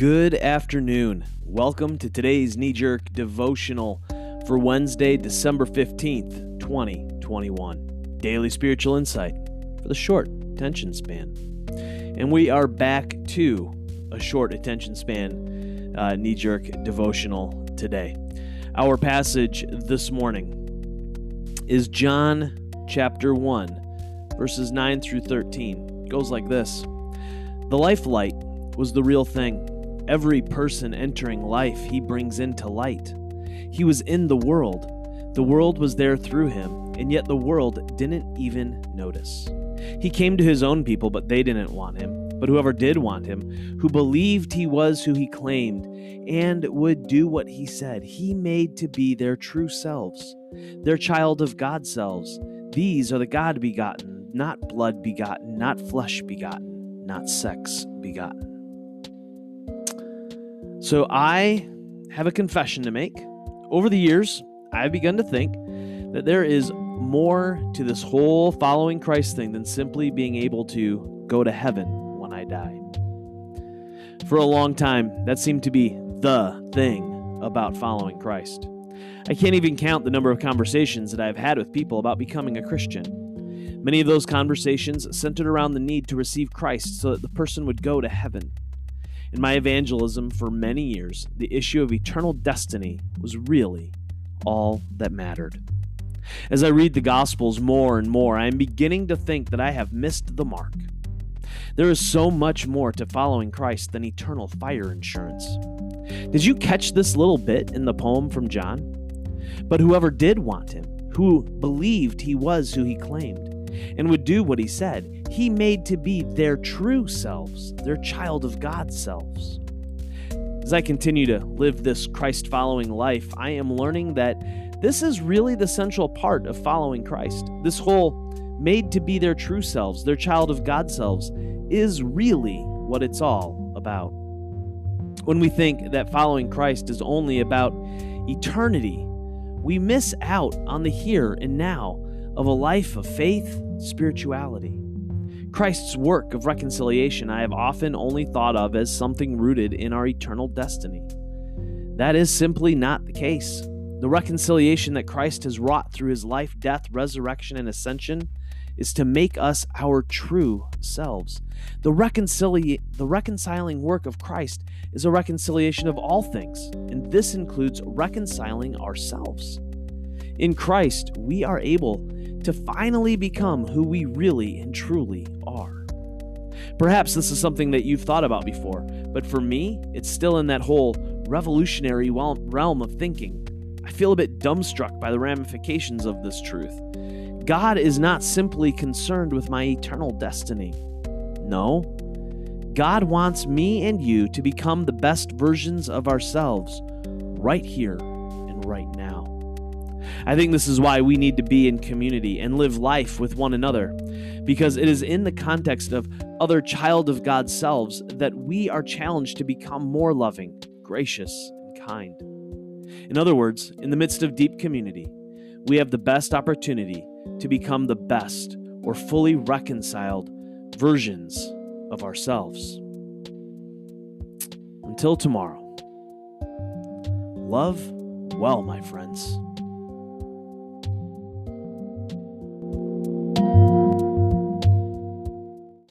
Good afternoon. Welcome to today's knee jerk devotional for Wednesday, December 15th, 2021. Daily spiritual insight for the short attention span. And we are back to a short attention span uh, knee jerk devotional today. Our passage this morning is John chapter 1, verses 9 through 13. It goes like this The life light was the real thing. Every person entering life he brings into light. He was in the world. The world was there through him, and yet the world didn't even notice. He came to his own people, but they didn't want him. But whoever did want him, who believed he was who he claimed, and would do what he said, he made to be their true selves, their child of God selves. These are the God begotten, not blood begotten, not flesh begotten, not sex begotten. So I have a confession to make. Over the years, I've begun to think that there is more to this whole following Christ thing than simply being able to go to heaven when I die. For a long time, that seemed to be the thing about following Christ. I can't even count the number of conversations that I've had with people about becoming a Christian. Many of those conversations centered around the need to receive Christ so that the person would go to heaven. In my evangelism for many years, the issue of eternal destiny was really all that mattered. As I read the Gospels more and more, I am beginning to think that I have missed the mark. There is so much more to following Christ than eternal fire insurance. Did you catch this little bit in the poem from John? But whoever did want him, who believed he was who he claimed, and would do what he said, he made to be their true selves, their child of God selves. As I continue to live this Christ following life, I am learning that this is really the central part of following Christ. This whole made to be their true selves, their child of God selves, is really what it's all about. When we think that following Christ is only about eternity, we miss out on the here and now of a life of faith, spirituality. Christ's work of reconciliation I have often only thought of as something rooted in our eternal destiny. That is simply not the case. The reconciliation that Christ has wrought through his life, death, resurrection, and ascension is to make us our true selves. The, reconcili- the reconciling work of Christ is a reconciliation of all things, and this includes reconciling ourselves. In Christ, we are able to finally become who we really and truly are. Perhaps this is something that you've thought about before, but for me, it's still in that whole revolutionary realm of thinking. I feel a bit dumbstruck by the ramifications of this truth. God is not simply concerned with my eternal destiny. No, God wants me and you to become the best versions of ourselves right here and right now. I think this is why we need to be in community and live life with one another, because it is in the context of other child of God selves that we are challenged to become more loving, gracious, and kind. In other words, in the midst of deep community, we have the best opportunity to become the best or fully reconciled versions of ourselves. Until tomorrow, love well, my friends.